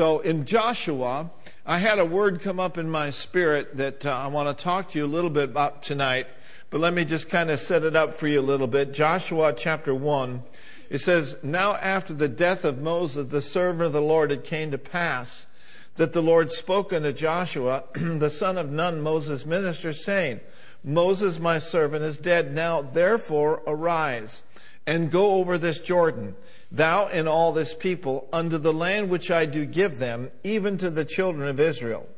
So in Joshua, I had a word come up in my spirit that uh, I want to talk to you a little bit about tonight. But let me just kind of set it up for you a little bit. Joshua chapter 1. It says, Now after the death of Moses, the servant of the Lord, it came to pass that the Lord spoke unto Joshua, the son of Nun, Moses' minister, saying, Moses, my servant, is dead. Now therefore arise and go over this Jordan, thou and all this people, unto the land which I do give them, even to the children of Israel.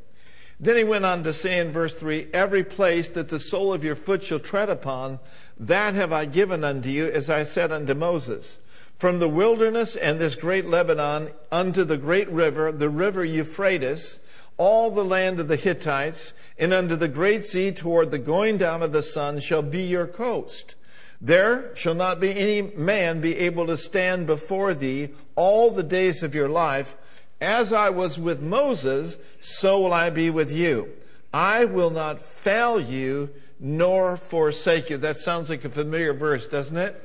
Then he went on to say in verse 3 Every place that the sole of your foot shall tread upon, that have I given unto you, as I said unto Moses. From the wilderness and this great Lebanon unto the great river, the river Euphrates, all the land of the Hittites, and unto the great sea toward the going down of the sun shall be your coast. There shall not be any man be able to stand before thee all the days of your life. As I was with Moses, so will I be with you. I will not fail you nor forsake you. That sounds like a familiar verse, doesn't it?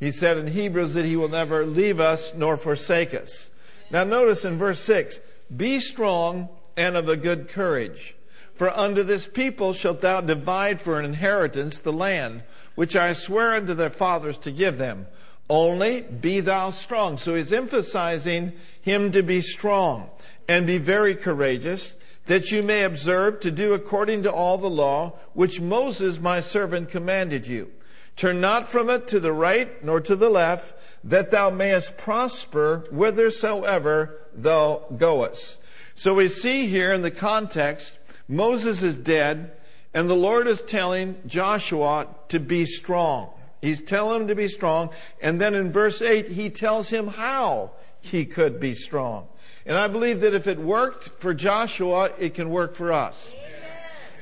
He said in Hebrews that he will never leave us nor forsake us. Now notice in verse 6, be strong and of a good courage. For unto this people shalt thou divide for an inheritance the land, which I swear unto their fathers to give them. Only be thou strong. So he's emphasizing him to be strong and be very courageous, that you may observe to do according to all the law which Moses my servant commanded you. Turn not from it to the right nor to the left, that thou mayest prosper whithersoever thou goest. So we see here in the context, Moses is dead, and the Lord is telling Joshua to be strong. He's telling him to be strong. And then in verse 8, he tells him how he could be strong. And I believe that if it worked for Joshua, it can work for us. Amen.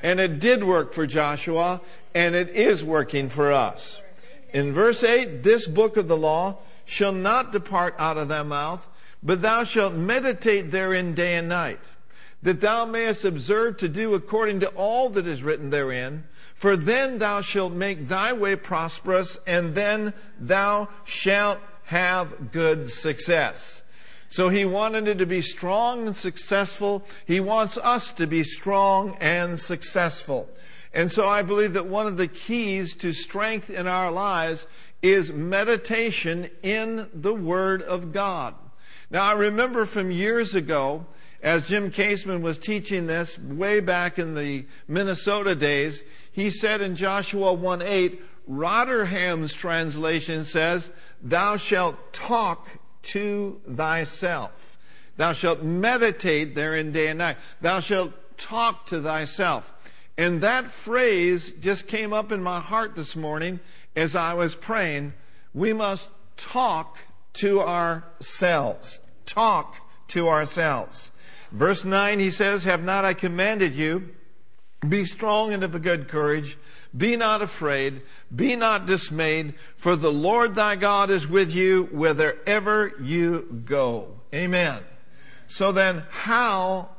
And it did work for Joshua, and it is working for us. In verse 8, this book of the law shall not depart out of thy mouth, but thou shalt meditate therein day and night, that thou mayest observe to do according to all that is written therein. For then thou shalt make thy way prosperous, and then thou shalt have good success. So he wanted it to be strong and successful. He wants us to be strong and successful. And so I believe that one of the keys to strength in our lives is meditation in the Word of God. Now I remember from years ago, as Jim Kaseman was teaching this way back in the Minnesota days, he said in Joshua 1 8, Rotherham's translation says, Thou shalt talk to thyself. Thou shalt meditate therein day and night. Thou shalt talk to thyself. And that phrase just came up in my heart this morning as I was praying. We must talk to ourselves. Talk to ourselves. Verse 9, he says, Have not I commanded you? Be strong and of a good courage. Be not afraid. Be not dismayed, for the Lord thy God is with you whitherever you go. Amen. So then, how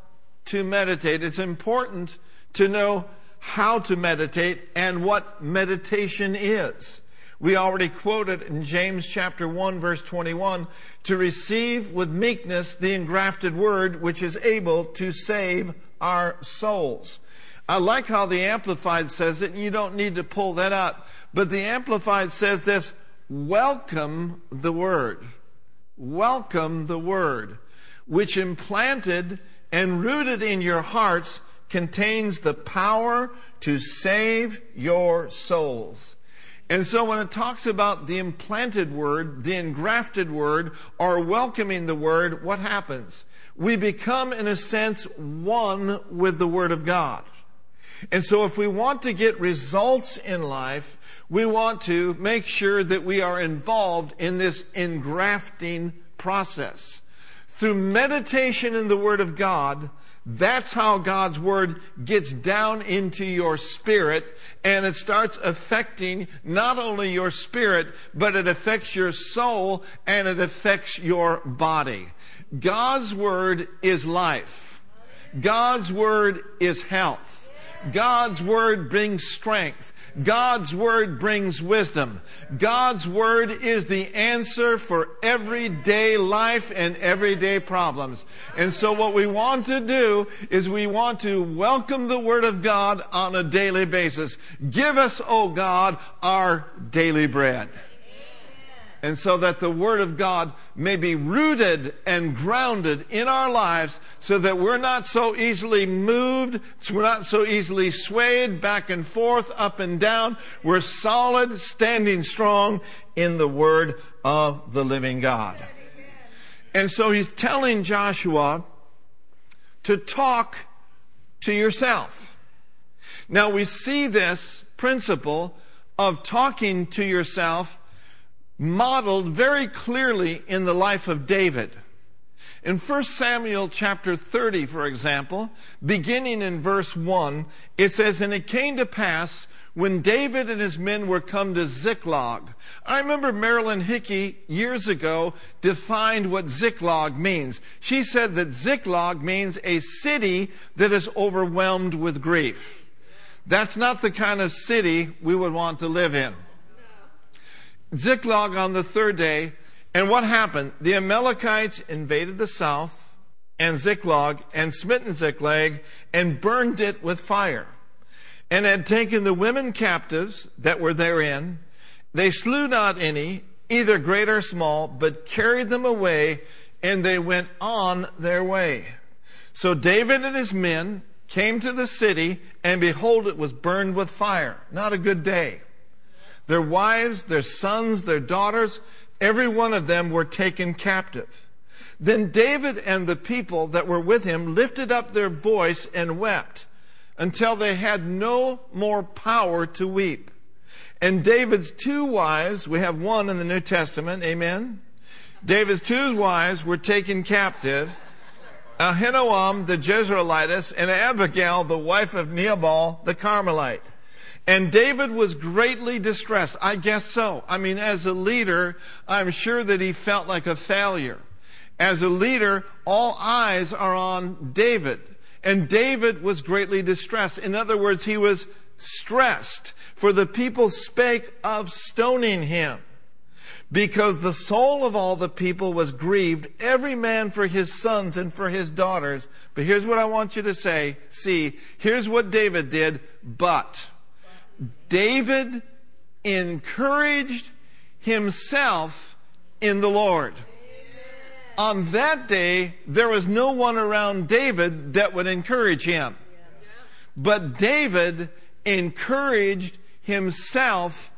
to meditate? It's important to know how to meditate and what meditation is. We already quoted in James chapter 1 verse 21 to receive with meekness the engrafted word which is able to save our souls. I like how the Amplified says it. You don't need to pull that up. But the Amplified says this, welcome the word. Welcome the word, which implanted and rooted in your hearts contains the power to save your souls. And so when it talks about the implanted word, the engrafted word, or welcoming the word, what happens? We become, in a sense, one with the word of God. And so if we want to get results in life, we want to make sure that we are involved in this engrafting process. Through meditation in the Word of God, that's how God's Word gets down into your spirit and it starts affecting not only your spirit, but it affects your soul and it affects your body. God's Word is life. God's Word is health. God's Word brings strength. God's Word brings wisdom. God's Word is the answer for everyday life and everyday problems. And so what we want to do is we want to welcome the Word of God on a daily basis. Give us, O oh God, our daily bread and so that the Word of God may be rooted and grounded in our lives so that we're not so easily moved, we're not so easily swayed back and forth, up and down. We're solid, standing strong in the Word of the living God. And so he's telling Joshua to talk to yourself. Now we see this principle of talking to yourself modeled very clearly in the life of David. In 1 Samuel chapter 30, for example, beginning in verse 1, it says, And it came to pass when David and his men were come to Ziklag. I remember Marilyn Hickey years ago defined what Ziklag means. She said that Ziklag means a city that is overwhelmed with grief. That's not the kind of city we would want to live in. Ziklag on the third day. And what happened? The Amalekites invaded the south and Ziklag and smitten Ziklag and burned it with fire and had taken the women captives that were therein. They slew not any, either great or small, but carried them away and they went on their way. So David and his men came to the city and behold, it was burned with fire. Not a good day. Their wives, their sons, their daughters, every one of them were taken captive. Then David and the people that were with him lifted up their voice and wept until they had no more power to weep. And David's two wives, we have one in the New Testament, amen? David's two wives were taken captive. Ahinoam the Jezreelitess and Abigail the wife of Nabal the Carmelite. And David was greatly distressed. I guess so. I mean, as a leader, I'm sure that he felt like a failure. As a leader, all eyes are on David. And David was greatly distressed. In other words, he was stressed, for the people spake of stoning him. Because the soul of all the people was grieved, every man for his sons and for his daughters. But here's what I want you to say. See, here's what David did, but. David encouraged himself in the Lord. On that day, there was no one around David that would encourage him. But David encouraged himself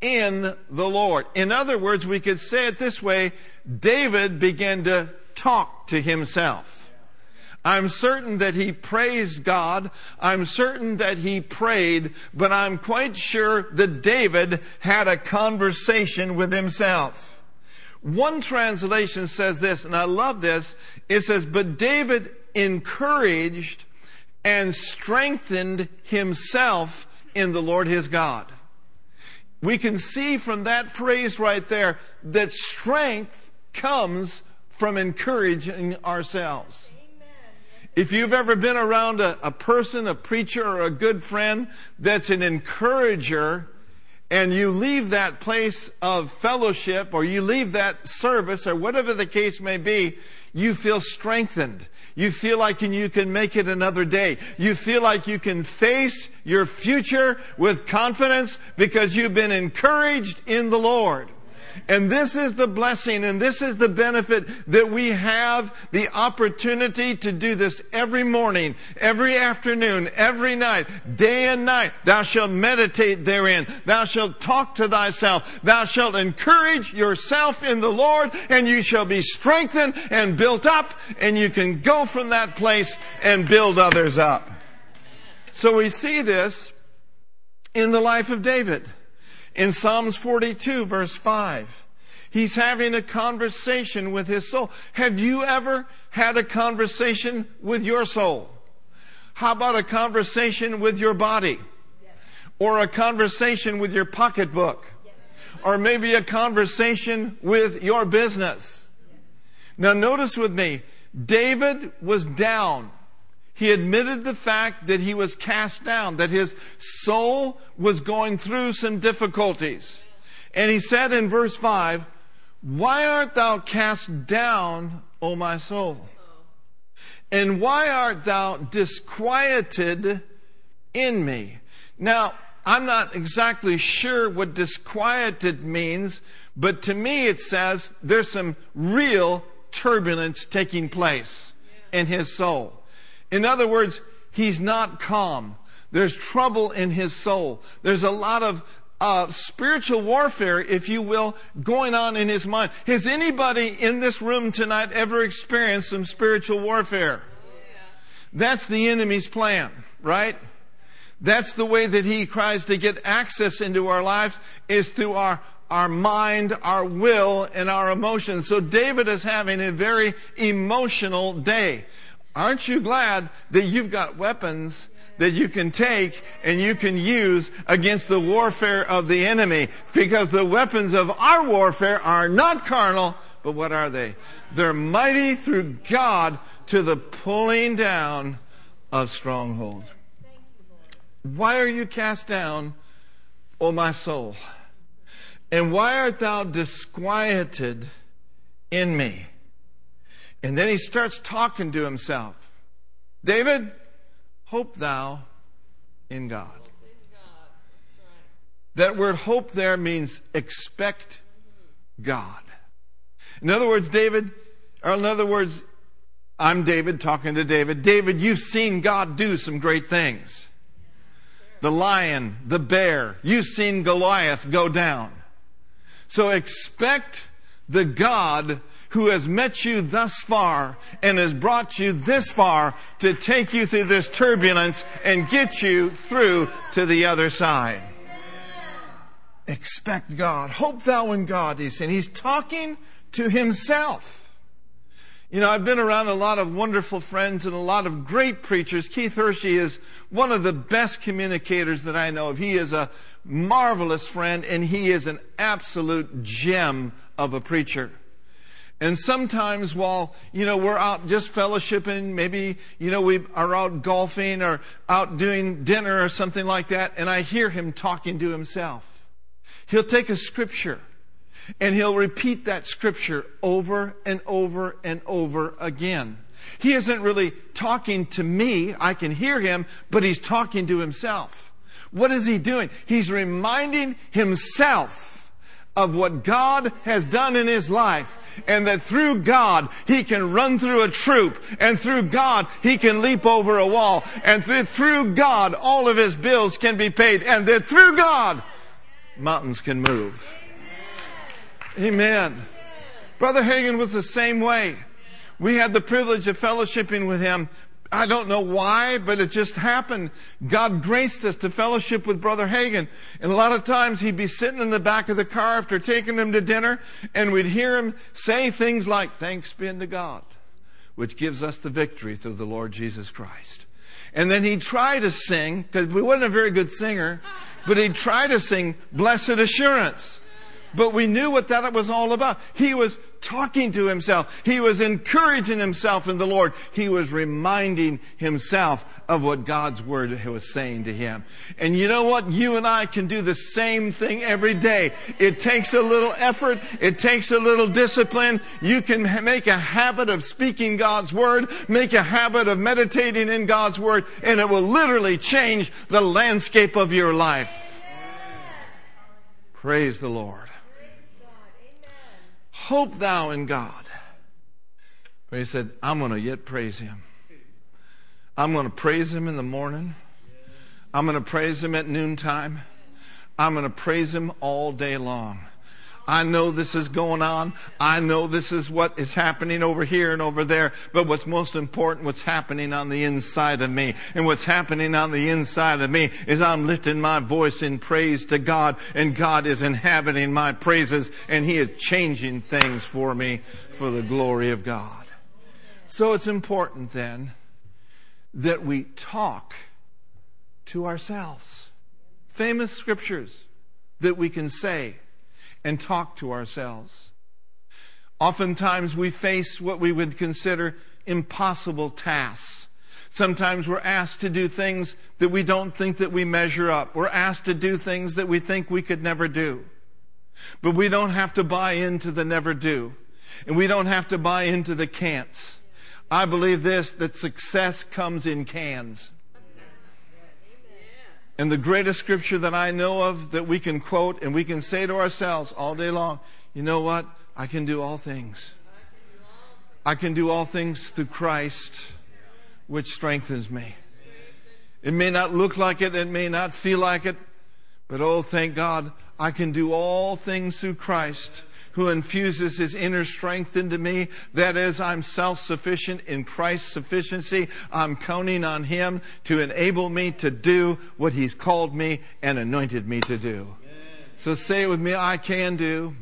in the Lord. In other words, we could say it this way, David began to talk to himself. I'm certain that he praised God. I'm certain that he prayed, but I'm quite sure that David had a conversation with himself. One translation says this, and I love this. It says, but David encouraged and strengthened himself in the Lord his God. We can see from that phrase right there that strength comes from encouraging ourselves. If you've ever been around a, a, person, a preacher, or a good friend that's an encourager, and you leave that place of fellowship, or you leave that service, or whatever the case may be, you feel strengthened. You feel like you can make it another day. You feel like you can face your future with confidence because you've been encouraged in the Lord. And this is the blessing and this is the benefit that we have the opportunity to do this every morning, every afternoon, every night, day and night. Thou shalt meditate therein. Thou shalt talk to thyself. Thou shalt encourage yourself in the Lord and you shall be strengthened and built up and you can go from that place and build others up. So we see this in the life of David in Psalms 42 verse 5. He's having a conversation with his soul. Have you ever had a conversation with your soul? How about a conversation with your body? Or a conversation with your pocketbook? Or maybe a conversation with your business? Now notice with me, David was down. He admitted the fact that he was cast down, that his soul was going through some difficulties. And he said in verse 5, Why art thou cast down, O my soul? And why art thou disquieted in me? Now, I'm not exactly sure what disquieted means, but to me it says there's some real turbulence taking place in his soul. In other words, he's not calm. There's trouble in his soul. There's a lot of uh, spiritual warfare, if you will, going on in his mind. Has anybody in this room tonight ever experienced some spiritual warfare? That's the enemy's plan, right? That's the way that he tries to get access into our lives is through our our mind, our will, and our emotions. So David is having a very emotional day. Aren't you glad that you've got weapons that you can take and you can use against the warfare of the enemy? Because the weapons of our warfare are not carnal, but what are they? They're mighty through God to the pulling down of strongholds. Why are you cast down, O my soul? And why art thou disquieted in me? And then he starts talking to himself. David, hope thou in God. That word hope there means expect God. In other words, David, or in other words, I'm David talking to David. David, you've seen God do some great things. The lion, the bear, you've seen Goliath go down. So expect the God who has met you thus far and has brought you this far to take you through this turbulence and get you through to the other side. Expect God. Hope thou in God, he's saying. He's talking to himself. You know, I've been around a lot of wonderful friends and a lot of great preachers. Keith Hershey is one of the best communicators that I know of. He is a marvelous friend and he is an absolute gem of a preacher. And sometimes while, you know, we're out just fellowshipping, maybe, you know, we are out golfing or out doing dinner or something like that, and I hear him talking to himself. He'll take a scripture and he'll repeat that scripture over and over and over again. He isn't really talking to me. I can hear him, but he's talking to himself. What is he doing? He's reminding himself of what God has done in his life and that through God he can run through a troop and through God he can leap over a wall and that through God all of his bills can be paid and that through God mountains can move. Amen. Brother Hagin was the same way. We had the privilege of fellowshipping with him. I don't know why, but it just happened. God graced us to fellowship with Brother Hagin. And a lot of times he'd be sitting in the back of the car after taking him to dinner, and we'd hear him say things like, Thanks be unto God, which gives us the victory through the Lord Jesus Christ. And then he'd try to sing, because we wasn't a very good singer, but he'd try to sing Blessed Assurance. But we knew what that was all about. He was talking to himself. He was encouraging himself in the Lord. He was reminding himself of what God's word was saying to him. And you know what? You and I can do the same thing every day. It takes a little effort. It takes a little discipline. You can make a habit of speaking God's word, make a habit of meditating in God's word, and it will literally change the landscape of your life. Praise the Lord. Hope thou in God. But he said, I'm going to yet praise him. I'm going to praise him in the morning. I'm going to praise him at noontime. I'm going to praise him all day long. I know this is going on. I know this is what is happening over here and over there. But what's most important, what's happening on the inside of me. And what's happening on the inside of me is I'm lifting my voice in praise to God and God is inhabiting my praises and He is changing things for me for the glory of God. So it's important then that we talk to ourselves. Famous scriptures that we can say and talk to ourselves. Oftentimes we face what we would consider impossible tasks. Sometimes we're asked to do things that we don't think that we measure up. We're asked to do things that we think we could never do. But we don't have to buy into the never do. And we don't have to buy into the can'ts. I believe this, that success comes in cans. And the greatest scripture that I know of that we can quote and we can say to ourselves all day long, you know what? I can do all things. I can do all things through Christ, which strengthens me. It may not look like it, it may not feel like it, but oh, thank God, I can do all things through Christ who infuses his inner strength into me. That is, I'm self-sufficient in Christ's sufficiency. I'm counting on him to enable me to do what he's called me and anointed me to do. So say it with me, I can do,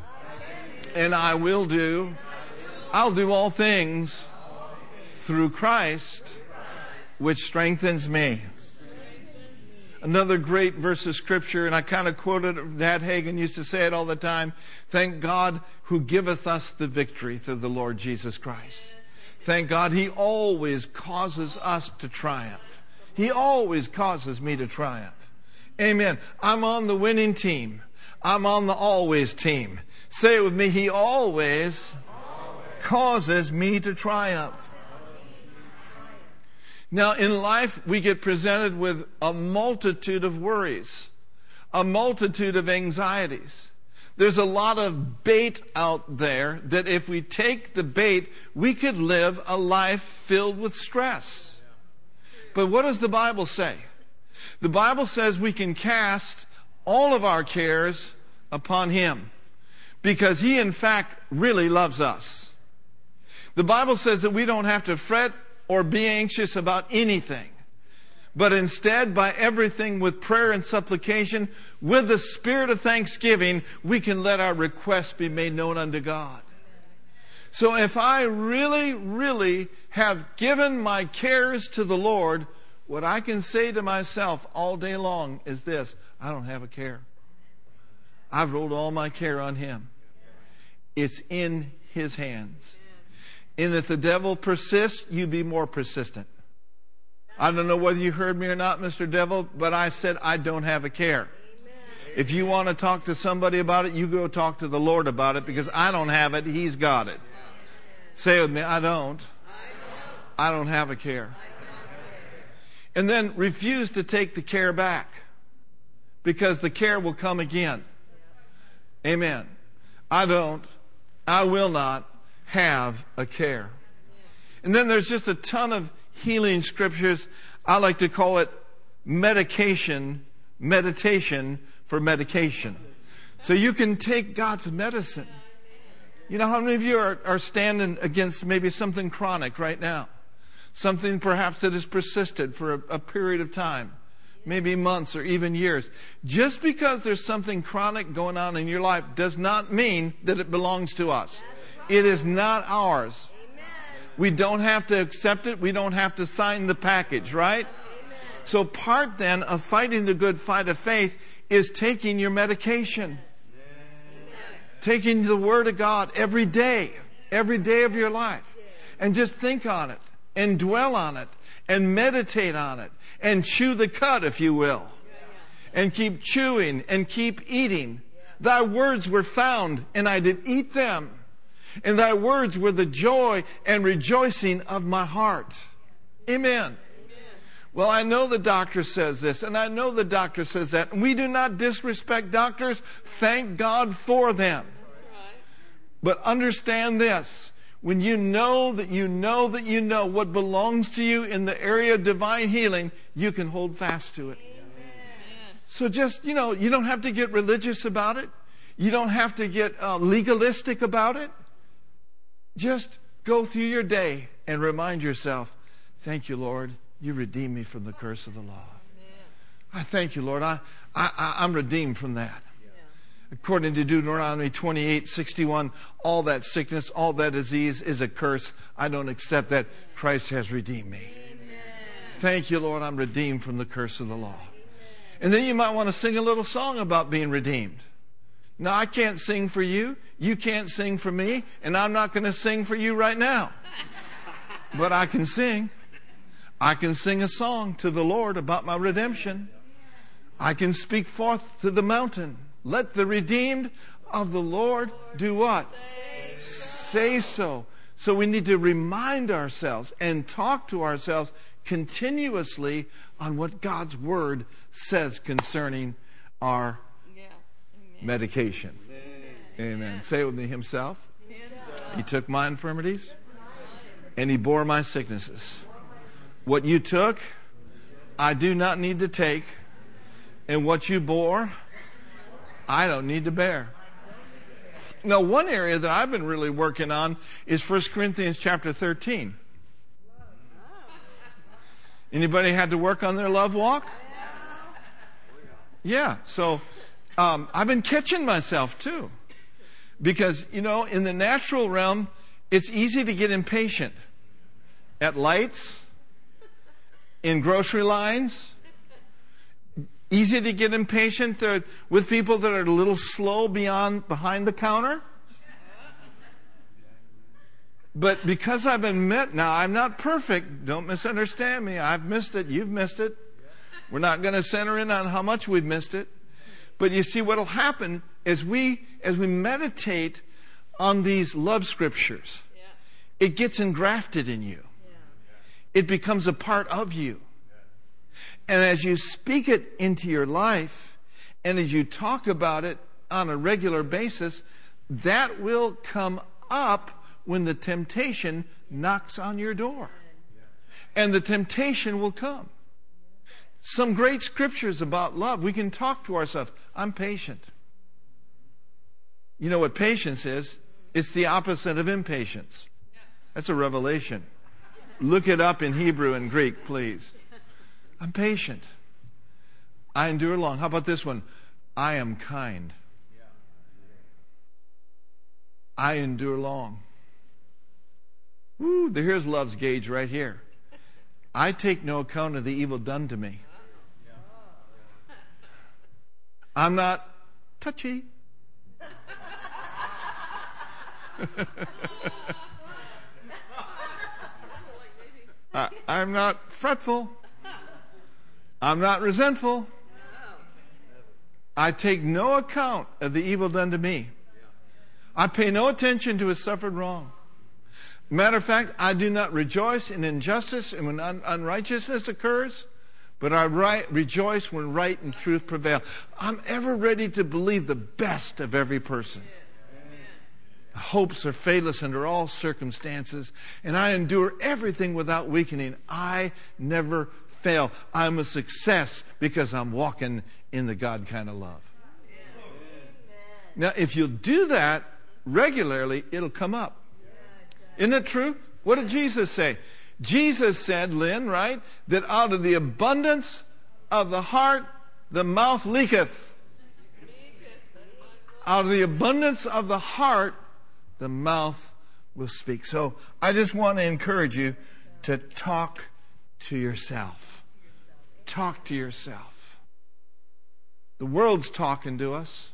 and I will do. I'll do all things through Christ, which strengthens me. Another great verse of scripture, and I kind of quoted Dad Hagin used to say it all the time. Thank God who giveth us the victory through the Lord Jesus Christ. Thank God he always causes us to triumph. He always causes me to triumph. Amen. I'm on the winning team. I'm on the always team. Say it with me. He always, always. causes me to triumph. Now, in life, we get presented with a multitude of worries, a multitude of anxieties. There's a lot of bait out there that if we take the bait, we could live a life filled with stress. But what does the Bible say? The Bible says we can cast all of our cares upon Him because He, in fact, really loves us. The Bible says that we don't have to fret or be anxious about anything, but instead by everything with prayer and supplication, with the spirit of thanksgiving, we can let our requests be made known unto God. So if I really, really have given my cares to the Lord, what I can say to myself all day long is this, I don't have a care. I've rolled all my care on Him. It's in His hands. And if the devil persists, you be more persistent. I don't know whether you heard me or not, Mr. Devil, but I said I don't have a care. If you want to talk to somebody about it, you go talk to the Lord about it because I don't have it. He's got it. Say with me, I don't. I don't have a care. And then refuse to take the care back because the care will come again. Amen. I don't. I will not have a care. And then there's just a ton of healing scriptures. I like to call it medication, meditation for medication. So you can take God's medicine. You know, how many of you are, are standing against maybe something chronic right now? Something perhaps that has persisted for a, a period of time, maybe months or even years. Just because there's something chronic going on in your life does not mean that it belongs to us. It is not ours. We don't have to accept it. We don't have to sign the package, right? So part then of fighting the good fight of faith is taking your medication. Taking the Word of God every day, every day of your life. And just think on it and dwell on it and meditate on it and chew the cud, if you will. And keep chewing and keep eating. Thy words were found and I did eat them and thy words were the joy and rejoicing of my heart. Amen. Well, I know the doctor says this, and I know the doctor says that. And we do not disrespect doctors. Thank God for them. But understand this. When you know that you know that you know what belongs to you in the area of divine healing, you can hold fast to it. So just, you know, you don't have to get religious about it. You don't have to get uh, legalistic about it. Just go through your day and remind yourself, thank you, Lord, you redeemed me from the curse of the law. I thank you, Lord. I, I, I'm redeemed from that. According to Deuteronomy 28, 61, all that sickness, all that disease is a curse. I don't accept that. Christ has redeemed me. Amen. Thank you, Lord. I'm redeemed from the curse of the law. And then you might want to sing a little song about being redeemed. Now, I can't sing for you. You can't sing for me. And I'm not going to sing for you right now. But I can sing. I can sing a song to the Lord about my redemption. I can speak forth to the mountain. Let the redeemed of the Lord do what? Say so. So we need to remind ourselves and talk to ourselves continuously on what God's Word says concerning our medication. Amen. Say it with me Himself. He took my infirmities and He bore my sicknesses. What you took, I do not need to take. And what you bore, I don't need to bear. Now, one area that I've been really working on is 1 Corinthians chapter 13. Anybody had to work on their love walk? Yeah, so um, I've been catching myself too. Because, you know, in the natural realm, it's easy to get impatient at lights, in grocery lines, easy to get impatient with people that are a little slow beyond behind the counter. But because I've been met now, I'm not perfect. Don't misunderstand me. I've missed it. You've missed it. We're not going to center in on how much we've missed it. But you see, what'll happen as we, as we meditate on these love scriptures, it gets engrafted in you. It becomes a part of you. And as you speak it into your life, and as you talk about it on a regular basis, that will come up when the temptation knocks on your door. And the temptation will come. Some great scriptures about love. We can talk to ourselves. I'm patient. You know what patience is? It's the opposite of impatience. That's a revelation. Look it up in Hebrew and Greek, please. I'm patient. I endure long. How about this one? I am kind. I endure long. Woo, here's love's gauge right here. I take no account of the evil done to me. I'm not touchy. I, I'm not fretful. I'm not resentful. I take no account of the evil done to me. I pay no attention to a suffered wrong. Matter of fact, I do not rejoice in injustice and when un- unrighteousness occurs, but I rejoice when right and truth prevail. I'm ever ready to believe the best of every person. Hopes are fadeless under all circumstances, and I endure everything without weakening. I never fail. I'm a success because I'm walking in the God kind of love. Now, if you'll do that regularly, it'll come up. Isn't it true? What did Jesus say? Jesus said, Lynn, right, that out of the abundance of the heart, the mouth leaketh. Out of the abundance of the heart, the mouth will speak. So I just want to encourage you to talk to yourself. Talk to yourself. The world's talking to us.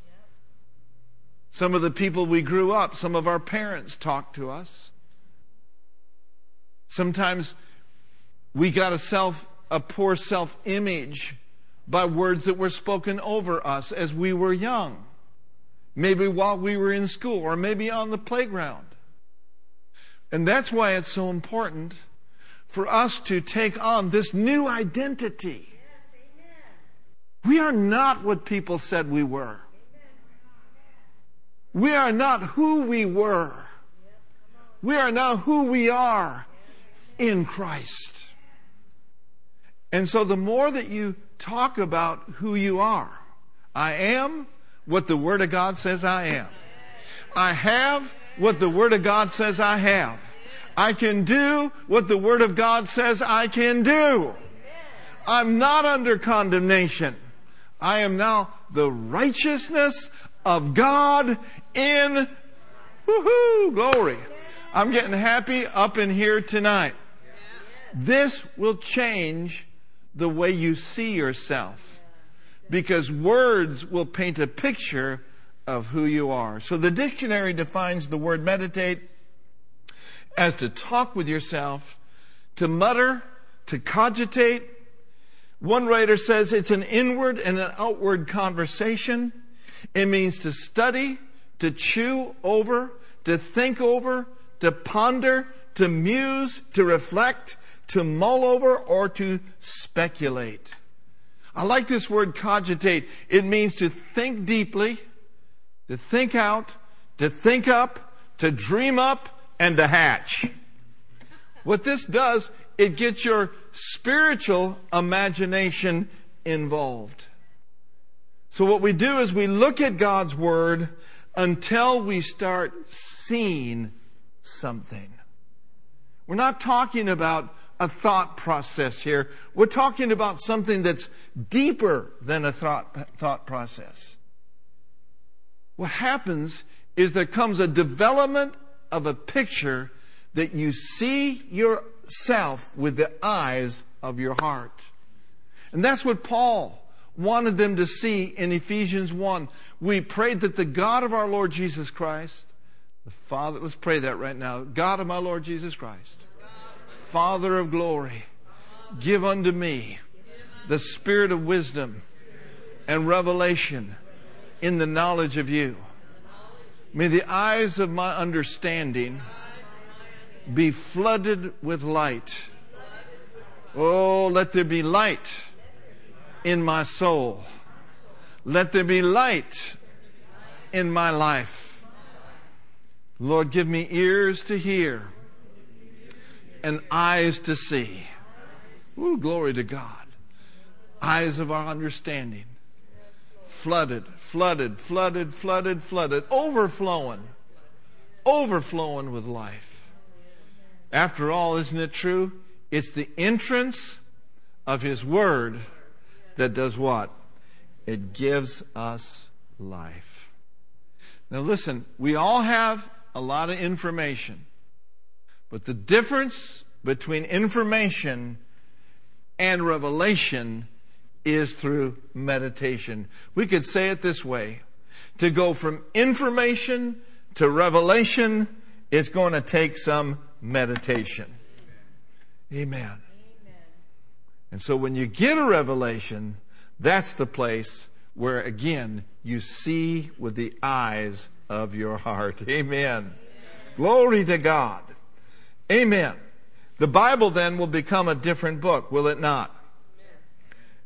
Some of the people we grew up, some of our parents talk to us. Sometimes we got a self, a poor self image by words that were spoken over us as we were young. Maybe while we were in school or maybe on the playground. And that's why it's so important for us to take on this new identity. we are not what people said we were. We are not who we were. We are now who we are in Christ. And so the more that you talk about who you are, I am what the Word of God says I am. I have what the Word of God says I have. I can do what the Word of God says I can do. I'm not under condemnation. I am now the righteousness of God in woohoo glory. I'm getting happy up in here tonight. This will change the way you see yourself because words will paint a picture of who you are. So the dictionary defines the word meditate as to talk with yourself, to mutter, to cogitate. One writer says it's an inward and an outward conversation. It means to study, to chew over, to think over, to ponder, to muse, to reflect, to mull over, or to speculate. I like this word cogitate. It means to think deeply, to think out, to think up, to dream up, and to hatch. What this does, it gets your spiritual imagination involved. So what we do is we look at God's Word until we start seeing something. We're not talking about a thought process here. We're talking about something that's deeper than a thought, thought process. What happens is there comes a development of a picture that you see yourself with the eyes of your heart. And that's what Paul wanted them to see in Ephesians 1. We prayed that the God of our Lord Jesus Christ, the Father, let's pray that right now. God of my Lord Jesus Christ, Father of glory, give unto me the spirit of wisdom and revelation in the knowledge of you. May the eyes of my understanding be flooded with light. Oh, let there be light in my soul. Let there be light in my life. Lord, give me ears to hear and eyes to see. Ooh, glory to God. Eyes of our understanding. Flooded, flooded, flooded, flooded, flooded, overflowing, overflowing with life. After all, isn't it true? It's the entrance of His Word that does what? It gives us life. Now listen, we all have a lot of information. But the difference between information and revelation is through meditation. We could say it this way. To go from information to revelation is going to take some meditation. Amen. And so when you get a revelation, that's the place where again you see with the eyes of your heart. Amen. Amen. Glory to God. Amen. The Bible then will become a different book, will it not?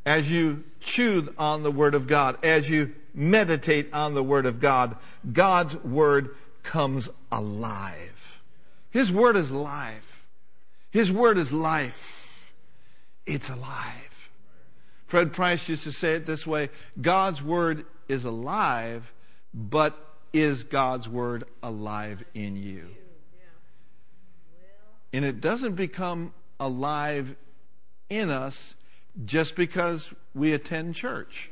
As you chew on the Word of God, as you meditate on the Word of God, God's Word comes alive. His Word is life. His Word is life. It's alive. Fred Price used to say it this way God's Word is alive, but is God's Word alive in you? And it doesn't become alive in us just because we attend church.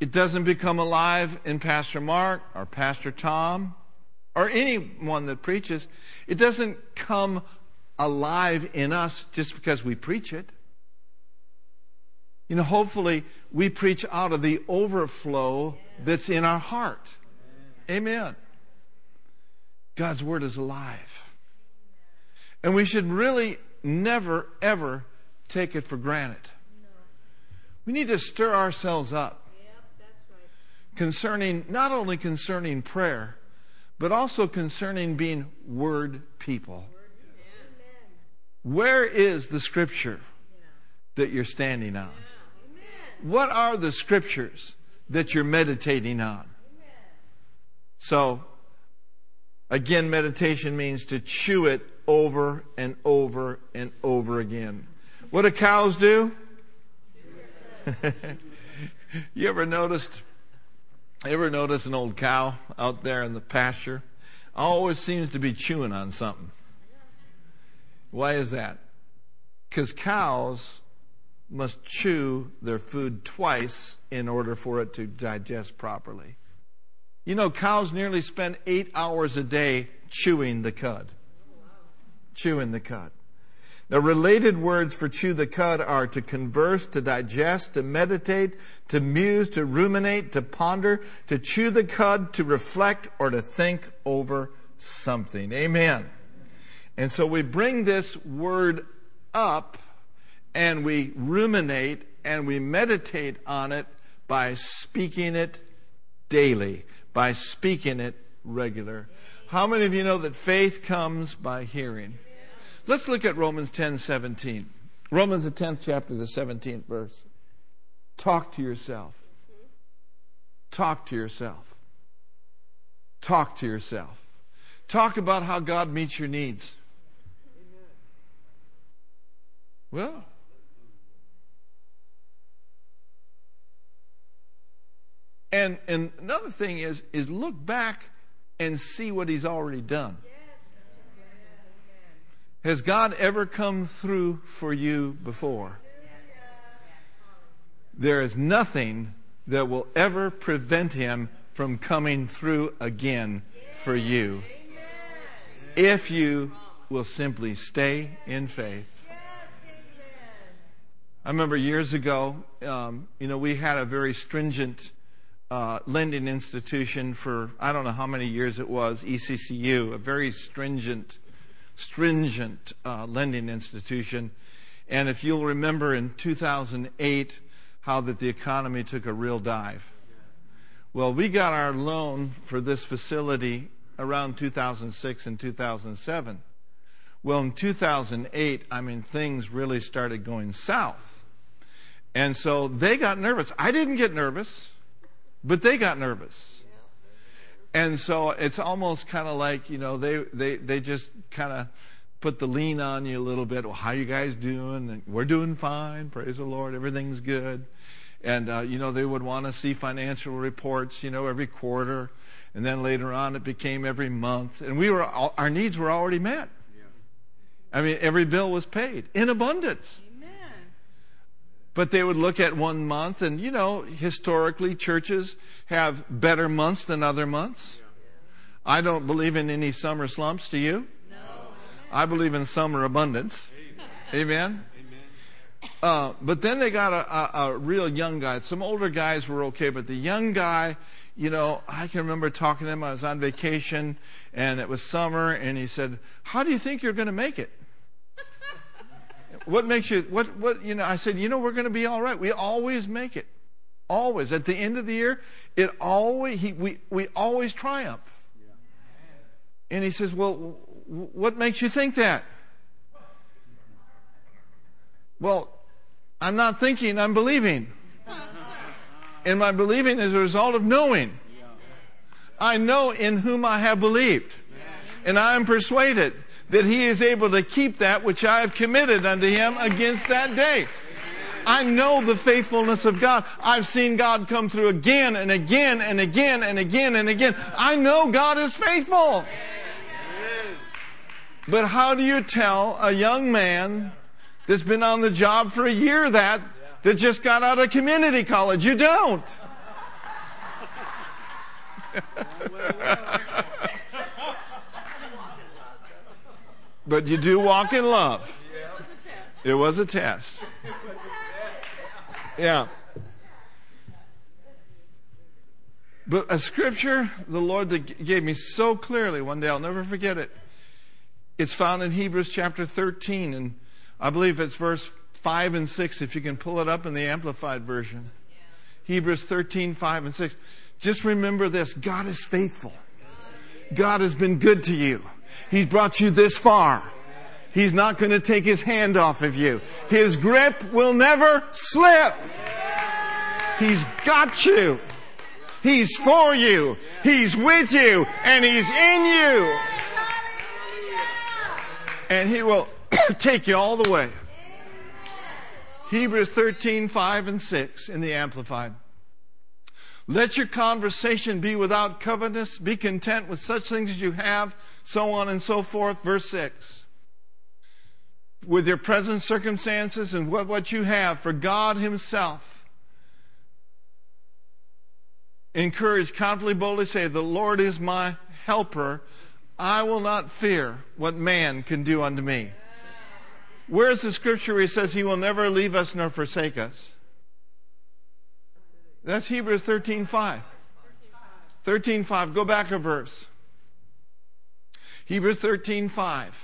It doesn't become alive in Pastor Mark or Pastor Tom or anyone that preaches. It doesn't come alive in us just because we preach it. You know, hopefully we preach out of the overflow that's in our heart. Amen. God's Word is alive. And we should really never, ever take it for granted. We need to stir ourselves up concerning, not only concerning prayer, but also concerning being Word people. Where is the scripture that you're standing on? What are the scriptures that you're meditating on? So, again, meditation means to chew it over and over and over again. What do cows do? you ever noticed? Ever notice an old cow out there in the pasture? Always seems to be chewing on something. Why is that? Because cows must chew their food twice in order for it to digest properly. You know, cows nearly spend eight hours a day chewing the cud. Chewing the cud. Now, related words for chew the cud are to converse, to digest, to meditate, to muse, to ruminate, to ponder, to chew the cud, to reflect, or to think over something. Amen. And so we bring this word up and we ruminate and we meditate on it by speaking it daily, by speaking it regular. How many of you know that faith comes by hearing? Let's look at Romans 10 17. Romans, the 10th chapter, the 17th verse. Talk to yourself. Talk to yourself. Talk to yourself. Talk about how God meets your needs. Well, and and another thing is is look back and see what he's already done. Has God ever come through for you before? There is nothing that will ever prevent him from coming through again for you if you will simply stay in faith. I remember years ago, um, you know, we had a very stringent uh, lending institution for I don't know how many years it was, ECCU, a very stringent stringent uh, lending institution. And if you'll remember in 2008, how that the economy took a real dive. Well, we got our loan for this facility around 2006 and 2007. Well, in 2008, I mean, things really started going south. And so they got nervous. I didn't get nervous, but they got nervous. And so it's almost kind of like, you know, they, they, they just kind of put the lean on you a little bit. Well, how you guys doing? And we're doing fine. Praise the Lord. Everything's good. And, uh, you know, they would want to see financial reports, you know, every quarter. And then later on it became every month. And we were, our needs were already met. I mean, every bill was paid in abundance. But they would look at one month, and you know, historically, churches have better months than other months. I don't believe in any summer slumps, do you? No. I believe in summer abundance. Amen? Uh, but then they got a, a, a, real young guy. Some older guys were okay, but the young guy, you know, I can remember talking to him. I was on vacation, and it was summer, and he said, "How do you think you're going to make it?" What makes you, what, what, you know, I said, you know, we're going to be all right. We always make it. Always. At the end of the year, it always, he, we, we always triumph. And he says, well, what makes you think that? Well, I'm not thinking, I'm believing. And my believing is a result of knowing. I know in whom I have believed. And I am persuaded that he is able to keep that which I have committed unto him against that day. I know the faithfulness of God. I've seen God come through again and again and again and again and again. I know God is faithful. But how do you tell a young man that's been on the job for a year that, that just got out of community college? You don't. But you do walk in love. It was a test. Yeah. But a scripture the Lord gave me so clearly one day, I'll never forget it. It's found in Hebrews chapter 13, and I believe it's verse 5 and 6, if you can pull it up in the Amplified Version. Hebrews 13, 5 and 6. Just remember this God is faithful. God has been good to you. He's brought you this far. He's not going to take his hand off of you. His grip will never slip. He's got you. He's for you. He's with you. And He's in you. And He will take you all the way. Hebrews 13, 5 and 6 in the Amplified. Let your conversation be without covetousness. Be content with such things as you have so on and so forth. Verse 6. With your present circumstances and what, what you have, for God Himself encourage, confidently, boldly say, The Lord is my helper. I will not fear what man can do unto me. Where's the scripture where he says he will never leave us nor forsake us? That's Hebrews 13.5. 13.5. Go back a verse. Hebrews 13 5.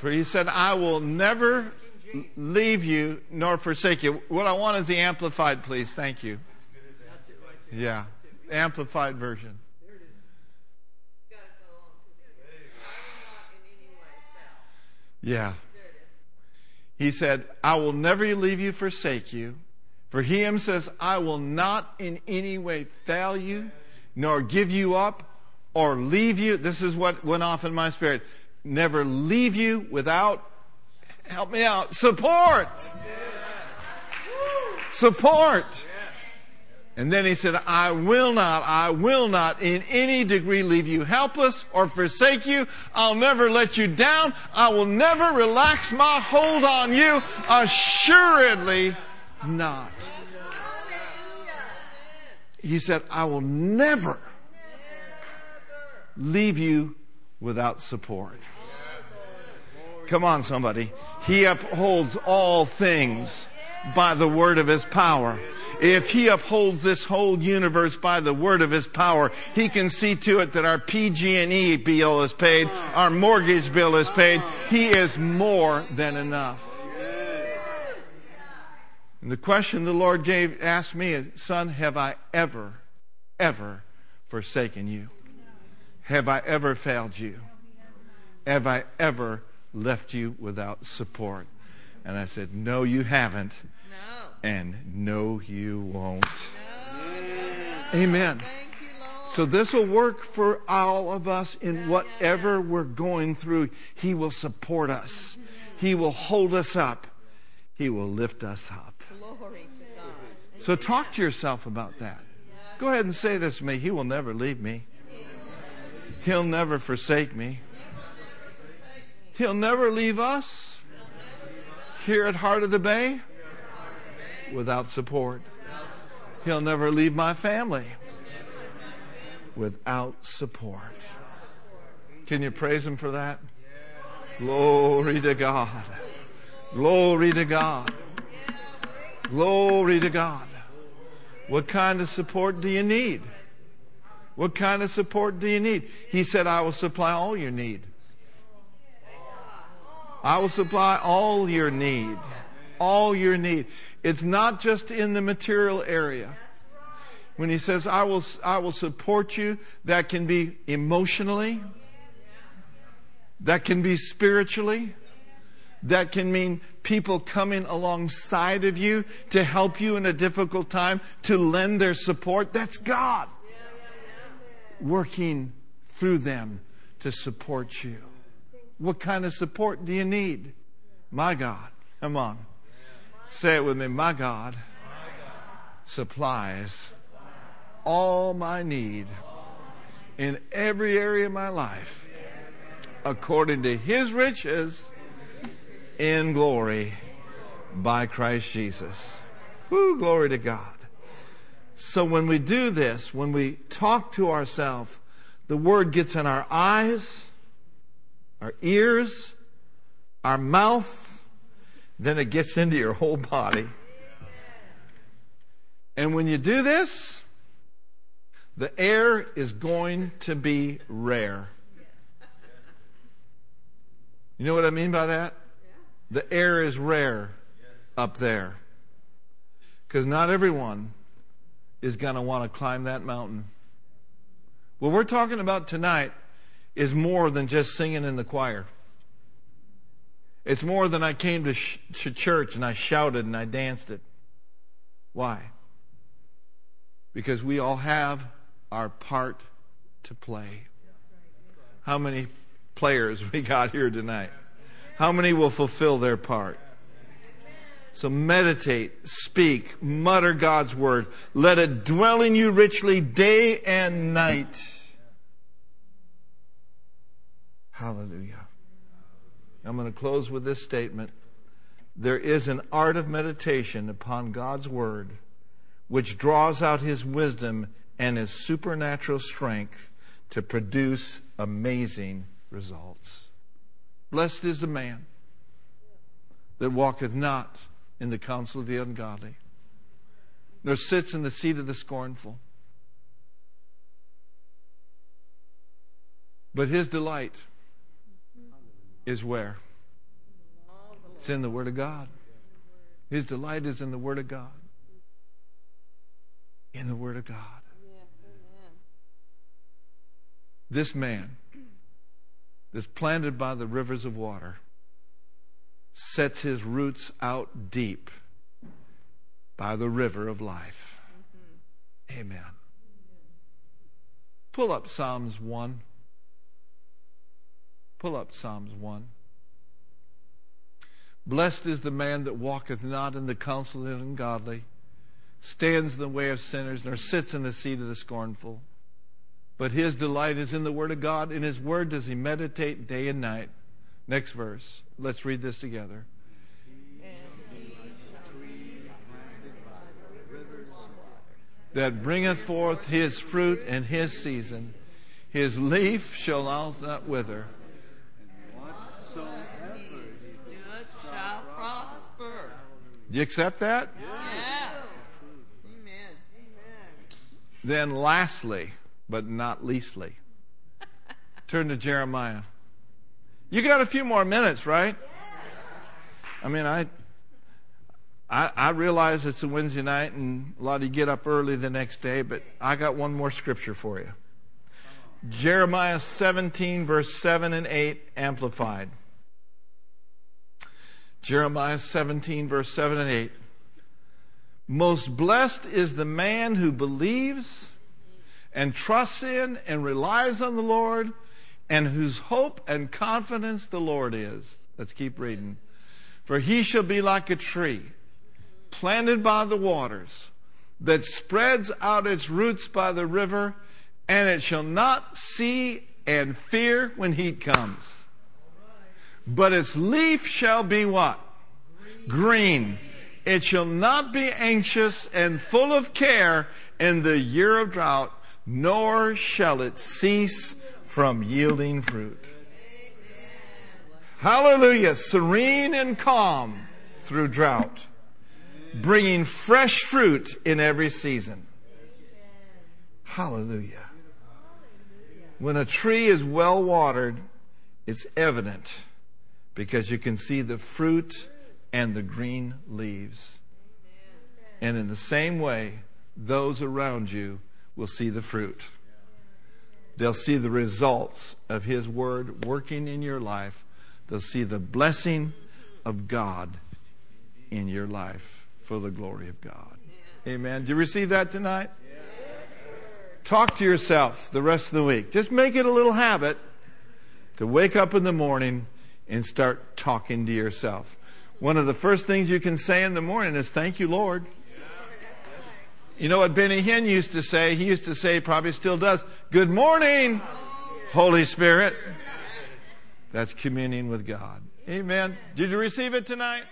For he said, I will never leave you nor forsake you. What I want is the amplified, please. Thank you. Yeah, amplified version. Yeah. He said, I will never leave you, forsake you. For he him says, I will not in any way fail you, nor give you up, or leave you. This is what went off in my spirit. Never leave you without, help me out, support. Support. And then he said, I will not, I will not in any degree leave you helpless or forsake you. I'll never let you down. I will never relax my hold on you. Assuredly not. He said, I will never leave you without support. Come on, somebody. He upholds all things by the word of his power. If he upholds this whole universe by the word of his power, he can see to it that our PG&E bill is paid, our mortgage bill is paid. He is more than enough. And the question the Lord gave, asked me son, have I ever, ever forsaken you? Have I ever failed you? Have I ever left you without support? And I said, No, you haven't. No. And no, you won't. No. Amen. So this will work for all of us in whatever we're going through. He will support us. Mm-hmm. He will hold us up. He will lift us up. Glory to God. So talk to yourself about that. Go ahead and say this to me. He will never leave me. He'll never forsake me. He'll never leave us here at Heart of the Bay without support. He'll never leave my family without support. Can you praise Him for that? Glory to God. Glory to God. Glory to God. What kind of support do you need? What kind of support do you need? He said, I will supply all your need. I will supply all your need. All your need. It's not just in the material area. When he says, I will, I will support you, that can be emotionally. That can be spiritually. That can mean people coming alongside of you to help you in a difficult time, to lend their support. That's God working through them to support you. What kind of support do you need? My God. Come on. Say it with me. My God supplies all my need in every area of my life according to his riches in glory by Christ Jesus. Woo, glory to God. So when we do this, when we talk to ourselves, the word gets in our eyes, our ears, our mouth, then it gets into your whole body. And when you do this, the air is going to be rare. You know what I mean by that? The air is rare up there. Because not everyone is going to want to climb that mountain. What we're talking about tonight is more than just singing in the choir. It's more than I came to, sh- to church and I shouted and I danced it. Why? Because we all have our part to play. How many players we got here tonight? How many will fulfill their part? So meditate, speak, mutter God's word. Let it dwell in you richly day and night. Hallelujah. I'm going to close with this statement. There is an art of meditation upon God's Word which draws out His wisdom and His supernatural strength to produce amazing results. Blessed is the man that walketh not in the counsel of the ungodly, nor sits in the seat of the scornful. But his delight is where? It's in the Word of God. His delight is in the Word of God. In the Word of God. This man, this planted by the rivers of water, sets his roots out deep by the river of life. Mm-hmm. Amen. Pull up Psalms 1. Pull up Psalms 1. Blessed is the man that walketh not in the counsel of the ungodly, stands in the way of sinners, nor sits in the seat of the scornful. But his delight is in the Word of God. In his Word does he meditate day and night. Next verse. Let's read this together. That bringeth forth his fruit in his season. His leaf shall not wither. Do you accept that? Yeah. Amen. Then, lastly, but not leastly, turn to Jeremiah. You got a few more minutes, right? I mean, I, I, I realize it's a Wednesday night and a lot of you get up early the next day, but I got one more scripture for you. Jeremiah 17, verse 7 and 8, amplified. Jeremiah 17, verse 7 and 8. Most blessed is the man who believes and trusts in and relies on the Lord and whose hope and confidence the Lord is. Let's keep reading. For he shall be like a tree planted by the waters that spreads out its roots by the river and it shall not see and fear when heat comes but its leaf shall be what? Green. It shall not be anxious and full of care in the year of drought, nor shall it cease from yielding fruit. Hallelujah. Serene and calm through drought, bringing fresh fruit in every season. Hallelujah. When a tree is well watered, it's evident because you can see the fruit and the green leaves. And in the same way, those around you will see the fruit. They'll see the results of His Word working in your life. They'll see the blessing of God in your life for the glory of God. Amen. Do you receive that tonight? Talk to yourself the rest of the week. Just make it a little habit to wake up in the morning and start talking to yourself. One of the first things you can say in the morning is, Thank you, Lord. You know what Benny Hinn used to say? He used to say, probably still does, Good morning, Holy Spirit. That's communing with God. Amen. Did you receive it tonight?